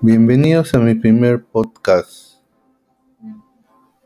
Bienvenidos a mi primer podcast.